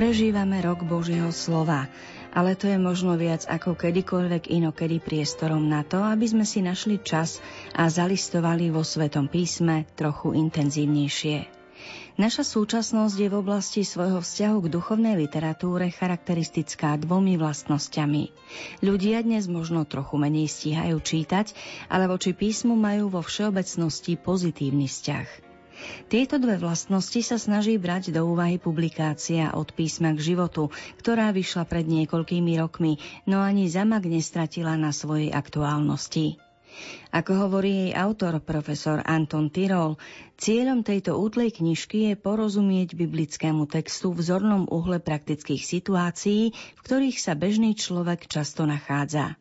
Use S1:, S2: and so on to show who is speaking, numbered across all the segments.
S1: Prežívame rok Božieho slova, ale to je možno viac ako kedykoľvek inokedy priestorom na to, aby sme si našli čas a zalistovali vo Svetom písme trochu intenzívnejšie. Naša súčasnosť je v oblasti svojho vzťahu k duchovnej literatúre charakteristická dvomi vlastnosťami. Ľudia dnes možno trochu menej stíhajú čítať, ale voči písmu majú vo všeobecnosti pozitívny vzťah. Tieto dve vlastnosti sa snaží brať do úvahy publikácia od písma k životu, ktorá vyšla pred niekoľkými rokmi, no ani zamak nestratila na svojej aktuálnosti. Ako hovorí jej autor, profesor Anton Tyrol, cieľom tejto útlej knižky je porozumieť biblickému textu v zornom uhle praktických situácií, v ktorých sa bežný človek často nachádza.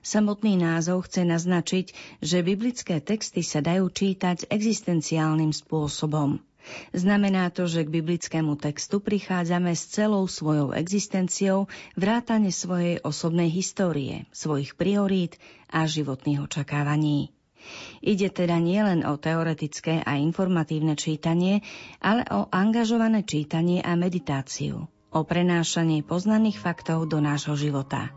S1: Samotný názov chce naznačiť, že biblické texty sa dajú čítať existenciálnym spôsobom. Znamená to, že k biblickému textu prichádzame s celou svojou existenciou vrátane svojej osobnej histórie, svojich priorít a životných očakávaní. Ide teda nielen o teoretické a informatívne čítanie, ale o angažované čítanie a meditáciu, o prenášanie poznaných faktov do nášho života.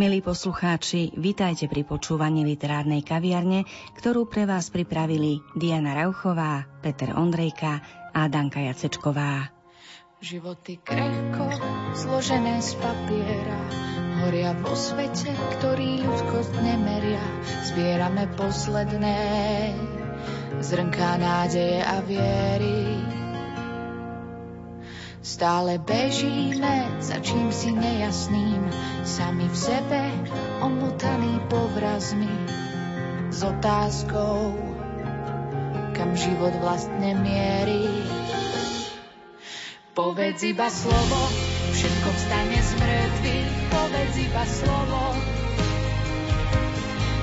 S1: Milí poslucháči, vitajte pri počúvaní literárnej kaviarne, ktorú pre vás pripravili Diana Rauchová, Peter Ondrejka a Danka Jacečková.
S2: Životy krehko, zložené z papiera, horia vo svete, ktorý ľudskosť nemeria. Zbierame posledné zrnká nádeje a viery Stále bežíme za čím si nejasným, sami v sebe omutaní povrazmi s otázkou, kam život vlastne mierí. Povedz iba slovo, všetko vstane z mŕtvych, povedz iba slovo.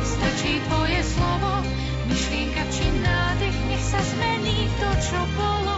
S2: Stačí tvoje slovo, myšlienka či nádych, nech sa zmení to, čo bolo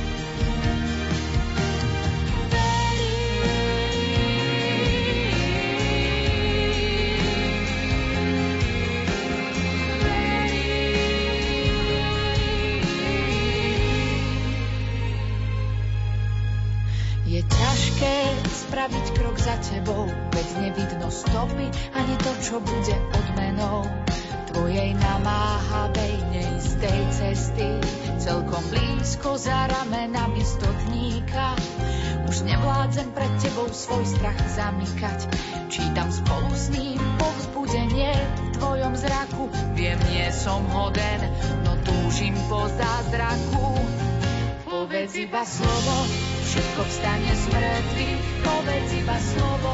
S2: Stopy, ani to, čo bude odmenou tvojej namáhavej neistej cesty. Celkom blízko za ramenami stotníka, už nevládzem pred tebou svoj strach zamykať. Čítam spolu s ním povzbudenie v tvojom zraku, viem, nie som hoden, no túžim po zázraku. Povedz iba slovo, všetko vstane z mŕtvych, povedz iba slovo.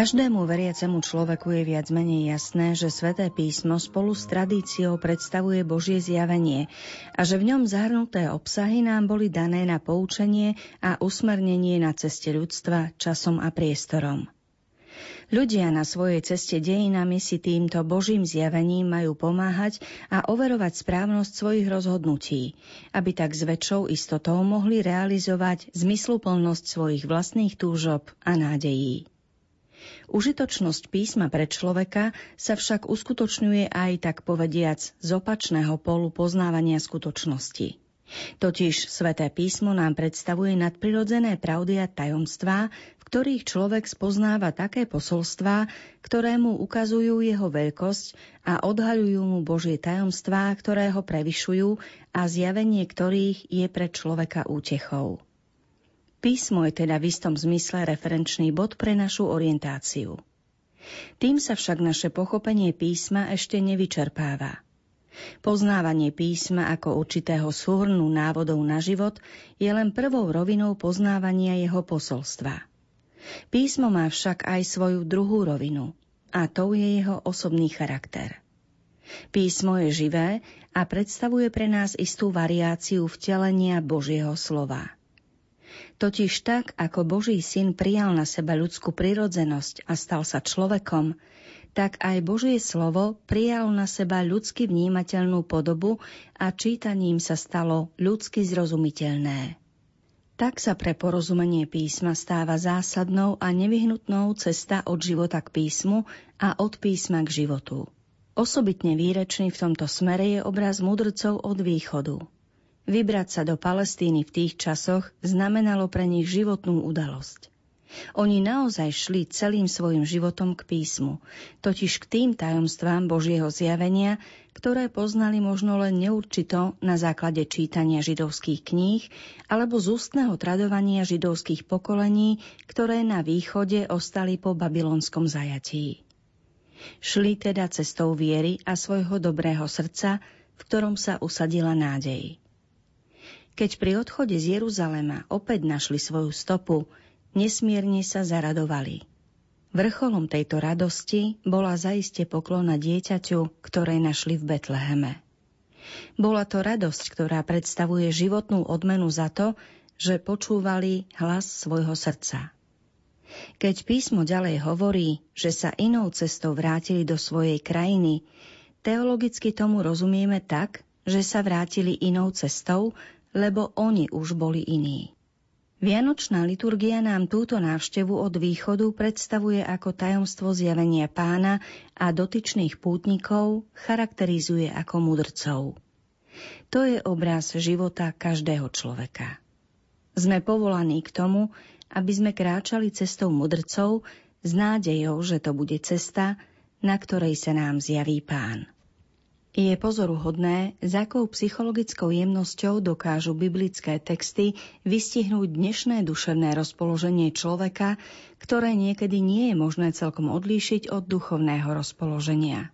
S1: Každému veriacemu človeku je viac menej jasné, že sväté písmo spolu s tradíciou predstavuje Božie zjavenie a že v ňom zahrnuté obsahy nám boli dané na poučenie a usmernenie na ceste ľudstva časom a priestorom. Ľudia na svojej ceste dejinami si týmto Božím zjavením majú pomáhať a overovať správnosť svojich rozhodnutí, aby tak s väčšou istotou mohli realizovať zmysluplnosť svojich vlastných túžob a nádejí. Užitočnosť písma pre človeka sa však uskutočňuje aj tak povediac z opačného polu poznávania skutočnosti. Totiž sväté písmo nám predstavuje nadprirodzené pravdy a tajomstvá, v ktorých človek spoznáva také posolstvá, ktoré mu ukazujú jeho veľkosť a odhaľujú mu Božie tajomstvá, ktoré ho prevyšujú a zjavenie ktorých je pre človeka útechou. Písmo je teda v istom zmysle referenčný bod pre našu orientáciu. Tým sa však naše pochopenie písma ešte nevyčerpáva. Poznávanie písma ako určitého súhrnu návodov na život je len prvou rovinou poznávania jeho posolstva. Písmo má však aj svoju druhú rovinu a to je jeho osobný charakter. Písmo je živé a predstavuje pre nás istú variáciu vtelenia Božieho slova. Totiž tak, ako Boží syn prijal na seba ľudskú prirodzenosť a stal sa človekom, tak aj Božie slovo prijal na seba ľudsky vnímateľnú podobu a čítaním sa stalo ľudsky zrozumiteľné. Tak sa pre porozumenie písma stáva zásadnou a nevyhnutnou cesta od života k písmu a od písma k životu. Osobitne výrečný v tomto smere je obraz mudrcov od východu. Vybrať sa do Palestíny v tých časoch znamenalo pre nich životnú udalosť. Oni naozaj šli celým svojim životom k písmu, totiž k tým tajomstvám Božieho zjavenia, ktoré poznali možno len neurčito na základe čítania židovských kníh alebo z ústneho tradovania židovských pokolení, ktoré na východe ostali po babylonskom zajatí. Šli teda cestou viery a svojho dobrého srdca, v ktorom sa usadila nádej. Keď pri odchode z Jeruzalema opäť našli svoju stopu, nesmierne sa zaradovali. Vrcholom tejto radosti bola zaiste poklona dieťaťu, ktoré našli v Betleheme. Bola to radosť, ktorá predstavuje životnú odmenu za to, že počúvali hlas svojho srdca. Keď písmo ďalej hovorí, že sa inou cestou vrátili do svojej krajiny, teologicky tomu rozumieme tak, že sa vrátili inou cestou, lebo oni už boli iní. Vianočná liturgia nám túto návštevu od východu predstavuje ako tajomstvo zjavenia pána a dotyčných pútnikov charakterizuje ako mudrcov. To je obraz života každého človeka. Sme povolaní k tomu, aby sme kráčali cestou mudrcov s nádejou, že to bude cesta, na ktorej sa nám zjaví pán. Je pozoruhodné, s akou psychologickou jemnosťou dokážu biblické texty vystihnúť dnešné duševné rozpoloženie človeka, ktoré niekedy nie je možné celkom odlíšiť od duchovného rozpoloženia.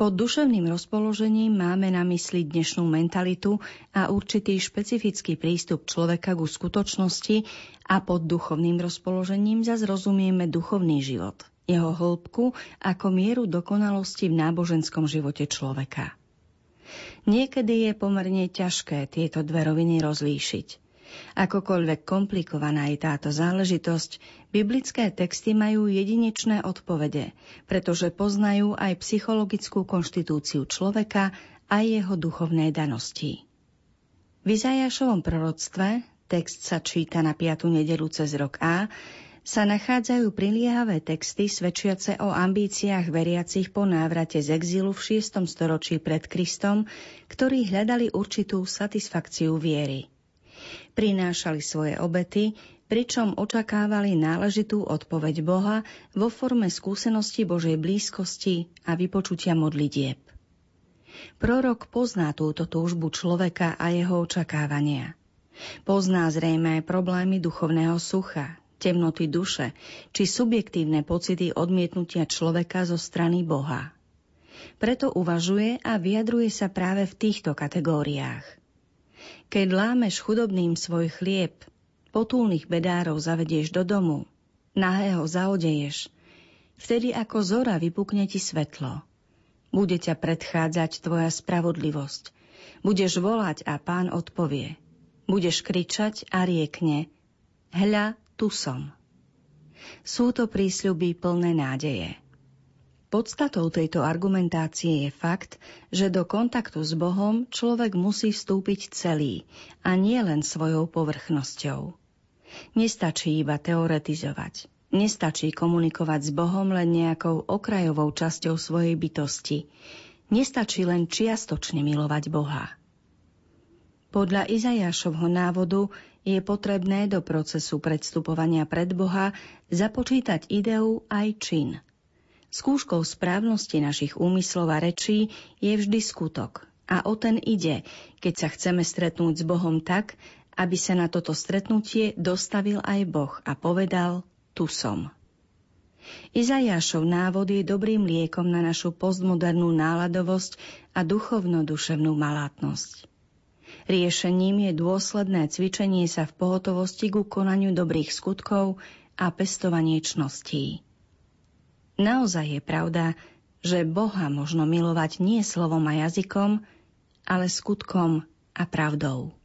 S1: Pod duševným rozpoložením máme na mysli dnešnú mentalitu a určitý špecifický prístup človeka ku skutočnosti a pod duchovným rozpoložením zase rozumieme duchovný život – jeho hĺbku ako mieru dokonalosti v náboženskom živote človeka. Niekedy je pomerne ťažké tieto dve roviny rozlíšiť. Akokoľvek komplikovaná je táto záležitosť, biblické texty majú jedinečné odpovede, pretože poznajú aj psychologickú konštitúciu človeka a jeho duchovné danosti. V Izajašovom proroctve, text sa číta na 5. nedelu cez rok A, sa nachádzajú priliehavé texty svedčiace o ambíciách veriacich po návrate z exílu v 6. storočí pred Kristom, ktorí hľadali určitú satisfakciu viery. Prinášali svoje obety, pričom očakávali náležitú odpoveď Boha vo forme skúsenosti Božej blízkosti a vypočutia modlitieb. Prorok pozná túto túžbu človeka a jeho očakávania. Pozná zrejme aj problémy duchovného sucha, temnoty duše či subjektívne pocity odmietnutia človeka zo strany Boha. Preto uvažuje a vyjadruje sa práve v týchto kategóriách. Keď lámeš chudobným svoj chlieb, potulných bedárov zavedieš do domu, nahého zaodeješ, vtedy ako zora vypukne ti svetlo. Bude ťa predchádzať tvoja spravodlivosť. Budeš volať a pán odpovie. Budeš kričať a riekne. Hľa, tu som. Sú to prísľuby plné nádeje. Podstatou tejto argumentácie je fakt, že do kontaktu s Bohom človek musí vstúpiť celý a nie len svojou povrchnosťou. Nestačí iba teoretizovať. Nestačí komunikovať s Bohom len nejakou okrajovou časťou svojej bytosti. Nestačí len čiastočne milovať Boha. Podľa Izajašovho návodu je potrebné do procesu predstupovania pred Boha započítať ideu aj čin. Skúškou správnosti našich úmyslov a rečí je vždy skutok. A o ten ide, keď sa chceme stretnúť s Bohom tak, aby sa na toto stretnutie dostavil aj Boh a povedal, tu som. Izajášov návod je dobrým liekom na našu postmodernú náladovosť a duchovno-duševnú malátnosť. Riešením je dôsledné cvičenie sa v pohotovosti ku konaniu dobrých skutkov a pestovanie čností. Naozaj je pravda, že Boha možno milovať nie slovom a jazykom, ale skutkom a pravdou.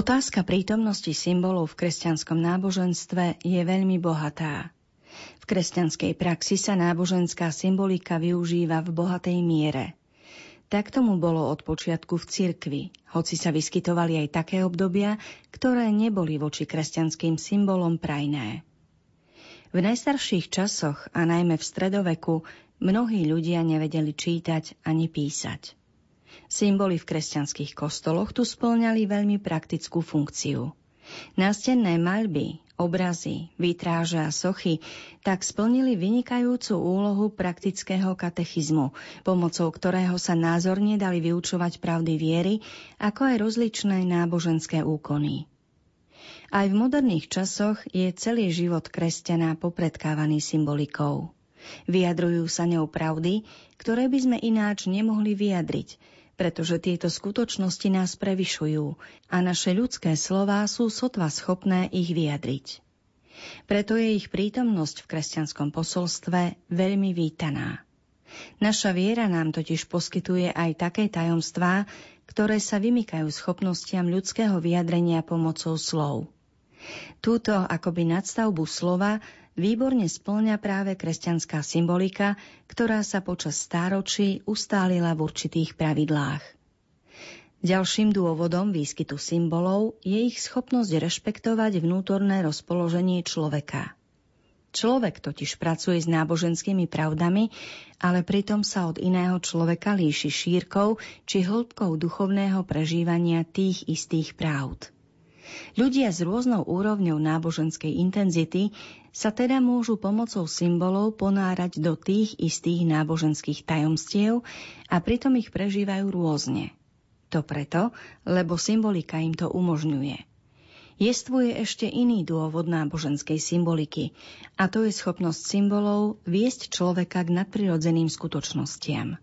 S1: Otázka prítomnosti symbolov v kresťanskom náboženstve je veľmi bohatá. V kresťanskej praxi sa náboženská symbolika využíva v bohatej miere. Tak tomu bolo od počiatku v cirkvi, hoci sa vyskytovali aj také obdobia, ktoré neboli voči kresťanským symbolom prajné. V najstarších časoch a najmä v stredoveku mnohí ľudia nevedeli čítať ani písať. Symboly v kresťanských kostoloch tu splňali veľmi praktickú funkciu. Nástenné maľby, obrazy, vitráže a sochy tak splnili vynikajúcu úlohu praktického katechizmu, pomocou ktorého sa názorne dali vyučovať pravdy viery, ako aj rozličné náboženské úkony. Aj v moderných časoch je celý život kresťana popredkávaný symbolikou. Vyjadrujú sa ňou pravdy, ktoré by sme ináč nemohli vyjadriť, pretože tieto skutočnosti nás prevyšujú a naše ľudské slová sú sotva schopné ich vyjadriť. Preto je ich prítomnosť v kresťanskom posolstve veľmi vítaná. Naša viera nám totiž poskytuje aj také tajomstvá, ktoré sa vymykajú schopnostiam ľudského vyjadrenia pomocou slov. Túto akoby nadstavbu slova výborne splňa práve kresťanská symbolika, ktorá sa počas stáročí ustálila v určitých pravidlách. Ďalším dôvodom výskytu symbolov je ich schopnosť rešpektovať vnútorné rozpoloženie človeka. Človek totiž pracuje s náboženskými pravdami, ale pritom sa od iného človeka líši šírkou či hĺbkou duchovného prežívania tých istých pravd. Ľudia s rôznou úrovňou náboženskej intenzity sa teda môžu pomocou symbolov ponárať do tých istých náboženských tajomstiev a pritom ich prežívajú rôzne. To preto, lebo symbolika im to umožňuje. Jestvuje ešte iný dôvod náboženskej symboliky, a to je schopnosť symbolov viesť človeka k nadprirodzeným skutočnostiam.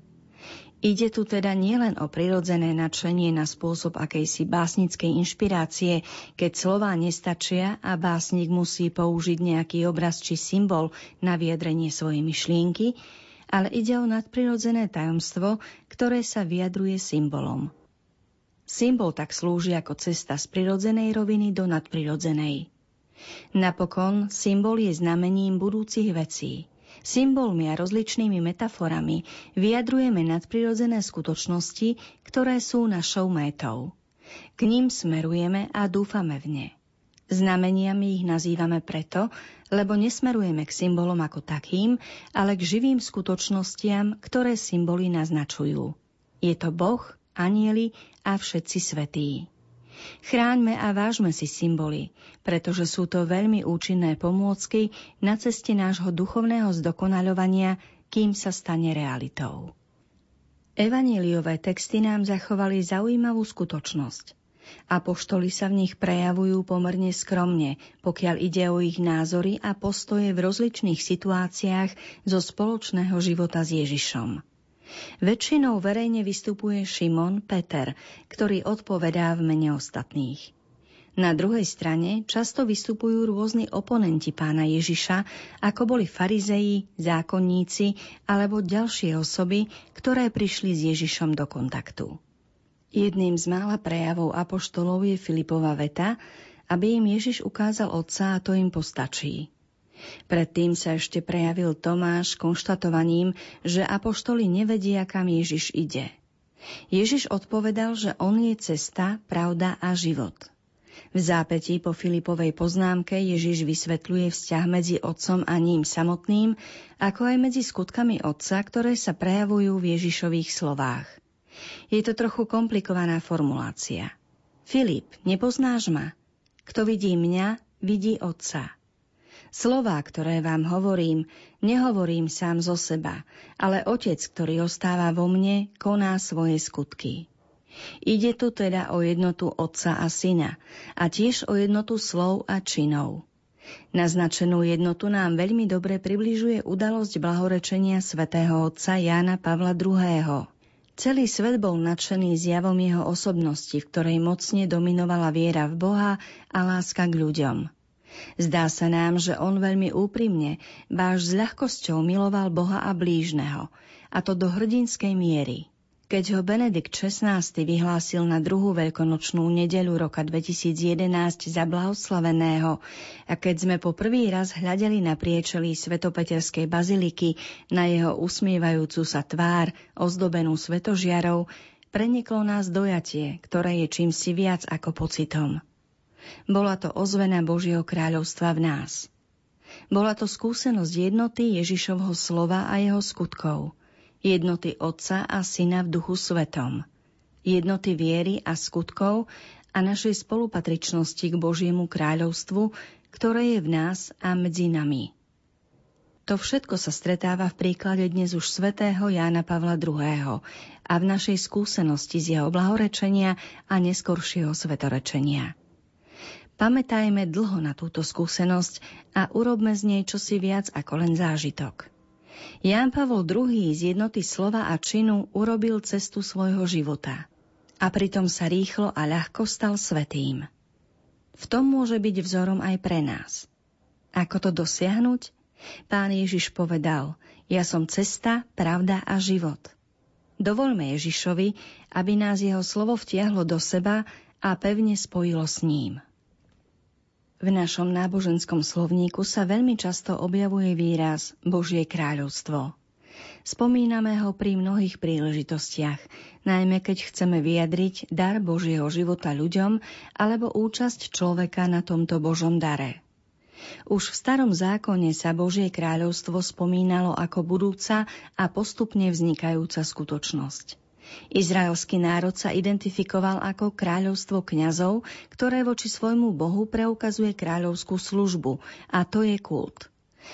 S1: Ide tu teda nielen o prirodzené nadšenie na spôsob akejsi básnickej inšpirácie, keď slová nestačia a básnik musí použiť nejaký obraz či symbol na vyjadrenie svojej myšlienky, ale ide o nadprirodzené tajomstvo, ktoré sa vyjadruje symbolom. Symbol tak slúži ako cesta z prirodzenej roviny do nadprirodzenej. Napokon symbol je znamením budúcich vecí – Symbolmi a rozličnými metaforami vyjadrujeme nadprirodzené skutočnosti, ktoré sú našou métou. K ním smerujeme a dúfame v ne. Znameniami ich nazývame preto, lebo nesmerujeme k symbolom ako takým, ale k živým skutočnostiam, ktoré symboly naznačujú. Je to Boh, anieli a všetci svetí. Chráňme a vážme si symboly, pretože sú to veľmi účinné pomôcky na ceste nášho duchovného zdokonaľovania, kým sa stane realitou. Evaníliové texty nám zachovali zaujímavú skutočnosť. Apoštoli sa v nich prejavujú pomerne skromne, pokiaľ ide o ich názory a postoje v rozličných situáciách zo spoločného života s Ježišom. Väčšinou verejne vystupuje Šimon Peter, ktorý odpovedá v mene ostatných. Na druhej strane často vystupujú rôzni oponenti pána Ježiša, ako boli farizeji, zákonníci alebo ďalšie osoby, ktoré prišli s Ježišom do kontaktu. Jedným z mála prejavov apoštolov je Filipova veta, aby im Ježiš ukázal Otca a to im postačí. Predtým sa ešte prejavil Tomáš konštatovaním, že apoštoli nevedia, kam Ježiš ide. Ježiš odpovedal, že on je cesta, pravda a život. V zápätí po Filipovej poznámke Ježiš vysvetľuje vzťah medzi otcom a ním samotným, ako aj medzi skutkami otca, ktoré sa prejavujú v Ježišových slovách. Je to trochu komplikovaná formulácia. Filip, nepoznáš ma? Kto vidí mňa, vidí otca. Slová, ktoré vám hovorím, nehovorím sám zo seba, ale Otec, ktorý ostáva vo mne, koná svoje skutky. Ide tu teda o jednotu Otca a Syna a tiež o jednotu slov a činov. Naznačenú jednotu nám veľmi dobre približuje udalosť blahorečenia svätého otca Jána Pavla II. Celý svet bol nadšený zjavom jeho osobnosti, v ktorej mocne dominovala viera v Boha a láska k ľuďom. Zdá sa nám, že on veľmi úprimne, báž s ľahkosťou miloval Boha a blížneho, a to do hrdinskej miery. Keď ho Benedikt XVI vyhlásil na druhú veľkonočnú nedeľu roka 2011 za blahoslaveného a keď sme po prvý raz hľadeli na priečelí Svetopeterskej baziliky na jeho usmievajúcu sa tvár, ozdobenú svetožiarou, preniklo nás dojatie, ktoré je čím si viac ako pocitom. Bola to ozvena Božieho kráľovstva v nás. Bola to skúsenosť jednoty Ježišovho slova a jeho skutkov – jednoty Otca a Syna v Duchu Svetom, jednoty viery a skutkov a našej spolupatričnosti k Božiemu kráľovstvu, ktoré je v nás a medzi nami. To všetko sa stretáva v príklade dnes už svätého Jána Pavla II. a v našej skúsenosti z jeho blahorečenia a neskoršieho svetorečenia. Pamätajme dlho na túto skúsenosť a urobme z nej čosi viac ako len zážitok. Ján Pavol II z jednoty slova a činu urobil cestu svojho života a pritom sa rýchlo a ľahko stal svetým. V tom môže byť vzorom aj pre nás. Ako to dosiahnuť? Pán Ježiš povedal, ja som cesta, pravda a život. Dovolme Ježišovi, aby nás jeho slovo vtiahlo do seba a pevne spojilo s ním. V našom náboženskom slovníku sa veľmi často objavuje výraz Božie kráľovstvo. Spomíname ho pri mnohých príležitostiach, najmä keď chceme vyjadriť dar Božieho života ľuďom alebo účasť človeka na tomto Božom dare. Už v starom zákone sa Božie kráľovstvo spomínalo ako budúca a postupne vznikajúca skutočnosť. Izraelský národ sa identifikoval ako kráľovstvo kňazov, ktoré voči svojmu bohu preukazuje kráľovskú službu, a to je kult.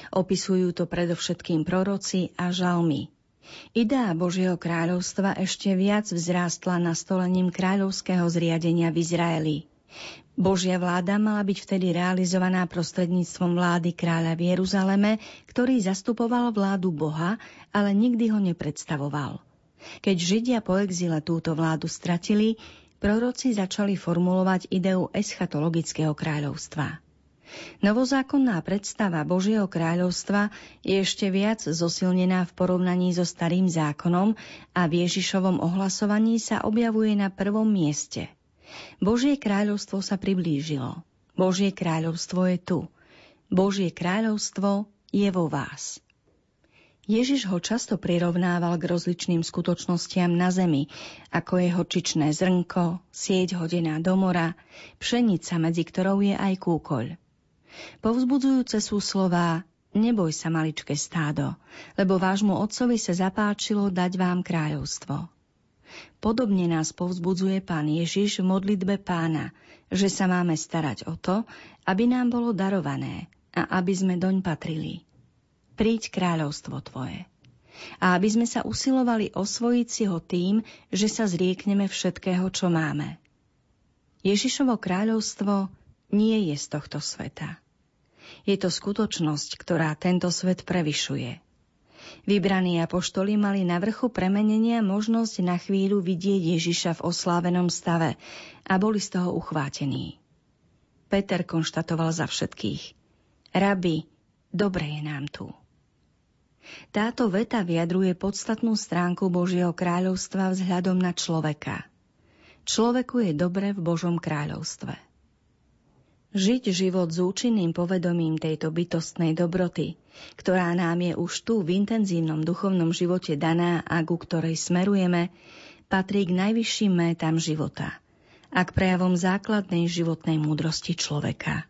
S1: Opisujú to predovšetkým proroci a žalmy. Idea Božieho kráľovstva ešte viac vzrástla nastolením kráľovského zriadenia v Izraeli. Božia vláda mala byť vtedy realizovaná prostredníctvom vlády kráľa v Jeruzaleme, ktorý zastupoval vládu Boha, ale nikdy ho nepredstavoval. Keď Židia po exile túto vládu stratili, proroci začali formulovať ideu eschatologického kráľovstva. Novozákonná predstava Božieho kráľovstva je ešte viac zosilnená v porovnaní so starým zákonom a v Ježišovom ohlasovaní sa objavuje na prvom mieste. Božie kráľovstvo sa priblížilo. Božie kráľovstvo je tu. Božie kráľovstvo je vo vás. Ježiš ho často prirovnával k rozličným skutočnostiam na zemi, ako je hočičné zrnko, sieť hodená do mora, pšenica, medzi ktorou je aj kúkoľ. Povzbudzujúce sú slová Neboj sa, maličké stádo, lebo vášmu otcovi sa zapáčilo dať vám kráľovstvo. Podobne nás povzbudzuje pán Ježiš v modlitbe pána, že sa máme starať o to, aby nám bolo darované a aby sme doň patrili príď kráľovstvo Tvoje. A aby sme sa usilovali osvojiť si ho tým, že sa zriekneme všetkého, čo máme. Ježišovo kráľovstvo nie je z tohto sveta. Je to skutočnosť, ktorá tento svet prevyšuje. Vybraní apoštoli mali na vrchu premenenia možnosť na chvíľu vidieť Ježiša v oslávenom stave a boli z toho uchvátení. Peter konštatoval za všetkých. Rabi, dobre je nám tu. Táto veta vyjadruje podstatnú stránku Božieho kráľovstva vzhľadom na človeka. Človeku je dobre v Božom kráľovstve. Žiť život s účinným povedomím tejto bytostnej dobroty, ktorá nám je už tu v intenzívnom duchovnom živote daná a ku ktorej smerujeme, patrí k najvyšším métam života a k prejavom základnej životnej múdrosti človeka.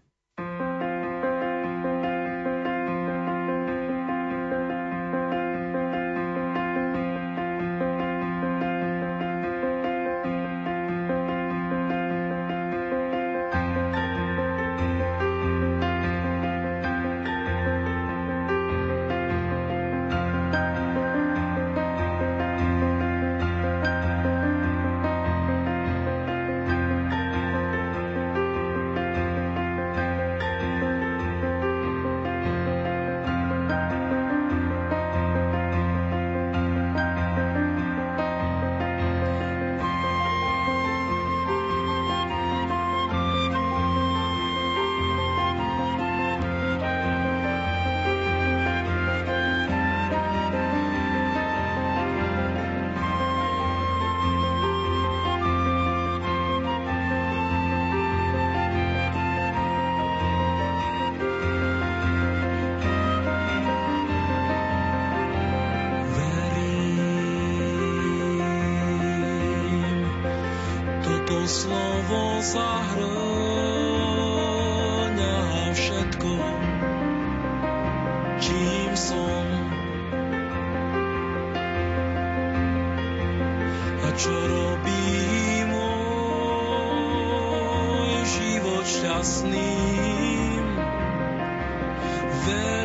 S3: som. A čo robí môj život šťastným? Ver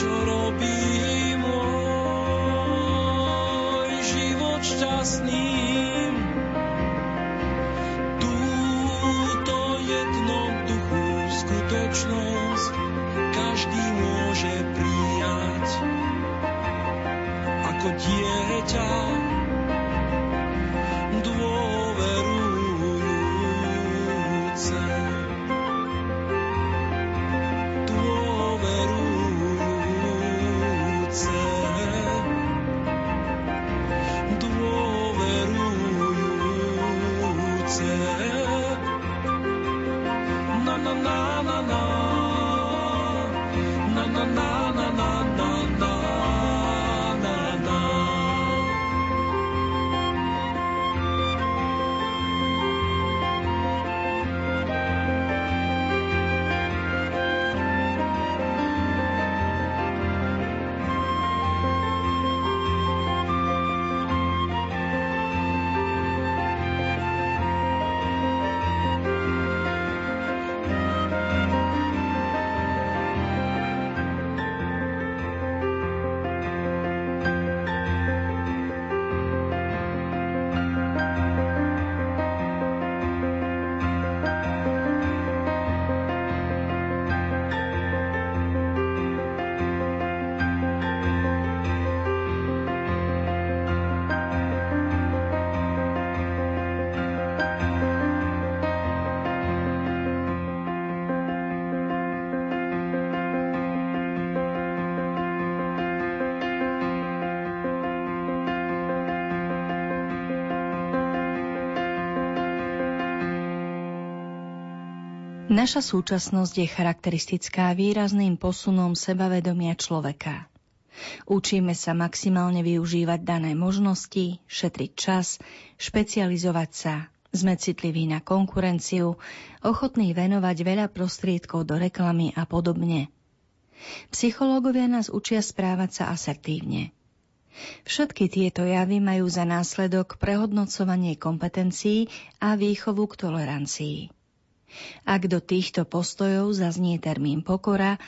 S3: čo robí môj život šťastný. Jesus.
S1: Naša súčasnosť je charakteristická výrazným posunom sebavedomia človeka. Učíme sa maximálne využívať dané možnosti, šetriť čas, špecializovať sa, sme citliví na konkurenciu, ochotní venovať veľa prostriedkov do reklamy a podobne. Psychológovia nás učia správať sa asertívne. Všetky tieto javy majú za následok prehodnocovanie kompetencií a výchovu k tolerancii. Ak do týchto postojov zaznie termín pokora,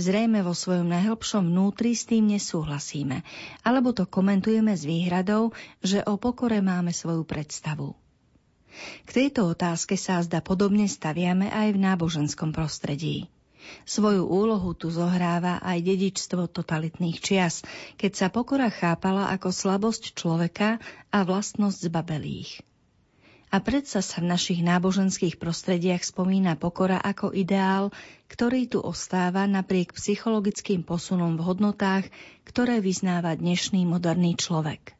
S1: zrejme vo svojom najhlbšom vnútri s tým nesúhlasíme, alebo to komentujeme s výhradou, že o pokore máme svoju predstavu. K tejto otázke sa zda podobne staviame aj v náboženskom prostredí. Svoju úlohu tu zohráva aj dedičstvo totalitných čias, keď sa pokora chápala ako slabosť človeka a vlastnosť zbabelých. A predsa sa v našich náboženských prostrediach spomína pokora ako ideál, ktorý tu ostáva napriek psychologickým posunom v hodnotách, ktoré vyznáva dnešný moderný človek.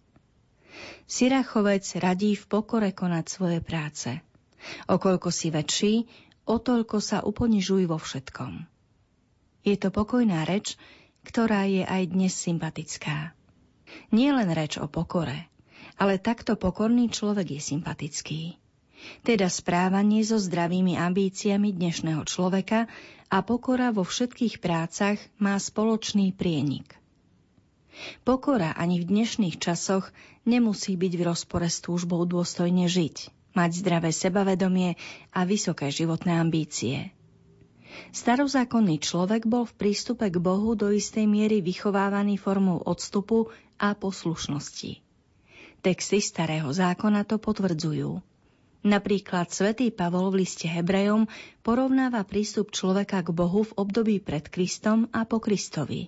S1: Sirachovec radí v pokore konať svoje práce. Okoľko si väčší, o toľko sa uponižuj vo všetkom. Je to pokojná reč, ktorá je aj dnes sympatická. Nie len reč o pokore – ale takto pokorný človek je sympatický. Teda správanie so zdravými ambíciami dnešného človeka a pokora vo všetkých prácach má spoločný prienik. Pokora ani v dnešných časoch nemusí byť v rozpore s túžbou dôstojne žiť, mať zdravé sebavedomie a vysoké životné ambície. Starozákonný človek bol v prístupe k Bohu do istej miery vychovávaný formou odstupu a poslušnosti. Texty starého zákona to potvrdzujú. Napríklad svätý Pavol v liste Hebrejom porovnáva prístup človeka k Bohu v období pred Kristom a po Kristovi.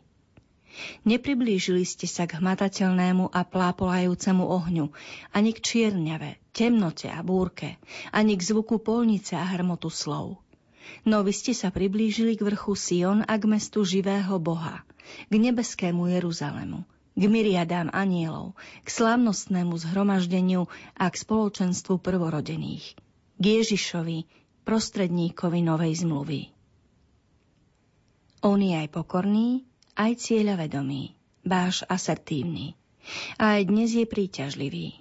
S1: Nepriblížili ste sa k hmatateľnému a plápolajúcemu ohňu, ani k čierňave, temnote a búrke, ani k zvuku polnice a hrmotu slov. No vy ste sa priblížili k vrchu Sion a k mestu živého Boha, k nebeskému Jeruzalému, k myriadám anielov, k slávnostnému zhromaždeniu a k spoločenstvu prvorodených, k Ježišovi, prostredníkovi novej zmluvy. On je aj pokorný, aj cieľavedomý, báš asertívny. A aj dnes je príťažlivý.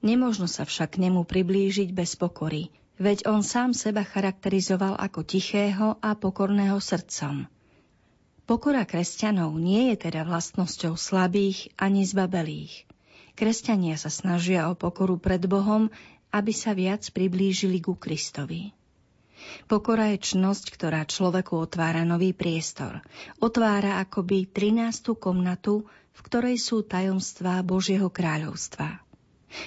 S1: Nemožno sa však k nemu priblížiť bez pokory, veď on sám seba charakterizoval ako tichého a pokorného srdcom. Pokora kresťanov nie je teda vlastnosťou slabých ani zbabelých. Kresťania sa snažia o pokoru pred Bohom, aby sa viac priblížili ku Kristovi. Pokora je čnosť, ktorá človeku otvára nový priestor. Otvára akoby 13. komnatu, v ktorej sú tajomstvá Božieho kráľovstva.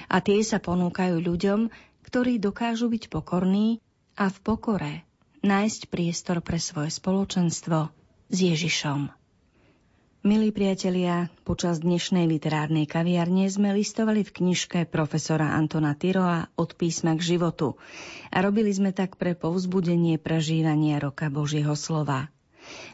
S1: A tie sa ponúkajú ľuďom, ktorí dokážu byť pokorní a v pokore nájsť priestor pre svoje spoločenstvo s Ježišom. Milí priatelia, počas dnešnej literárnej kaviarne sme listovali v knižke profesora Antona Tyroa Od písma k životu a robili sme tak pre povzbudenie prežívania roka Božieho slova.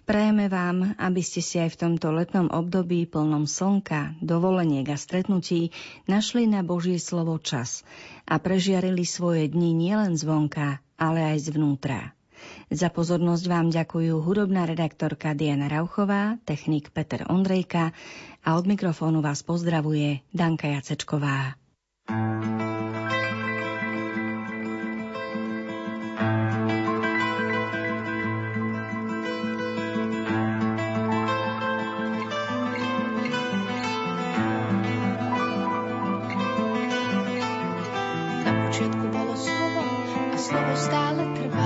S1: Prajeme vám, aby ste si aj v tomto letnom období plnom slnka, dovoleniek a stretnutí našli na Božie slovo čas a prežiarili svoje dni nielen zvonka, ale aj zvnútra. Za pozornosť vám ďakujú hudobná redaktorka Diana Rauchová, technik Peter Ondrejka a od mikrofónu vás pozdravuje Danka Jacečková.
S2: spásu.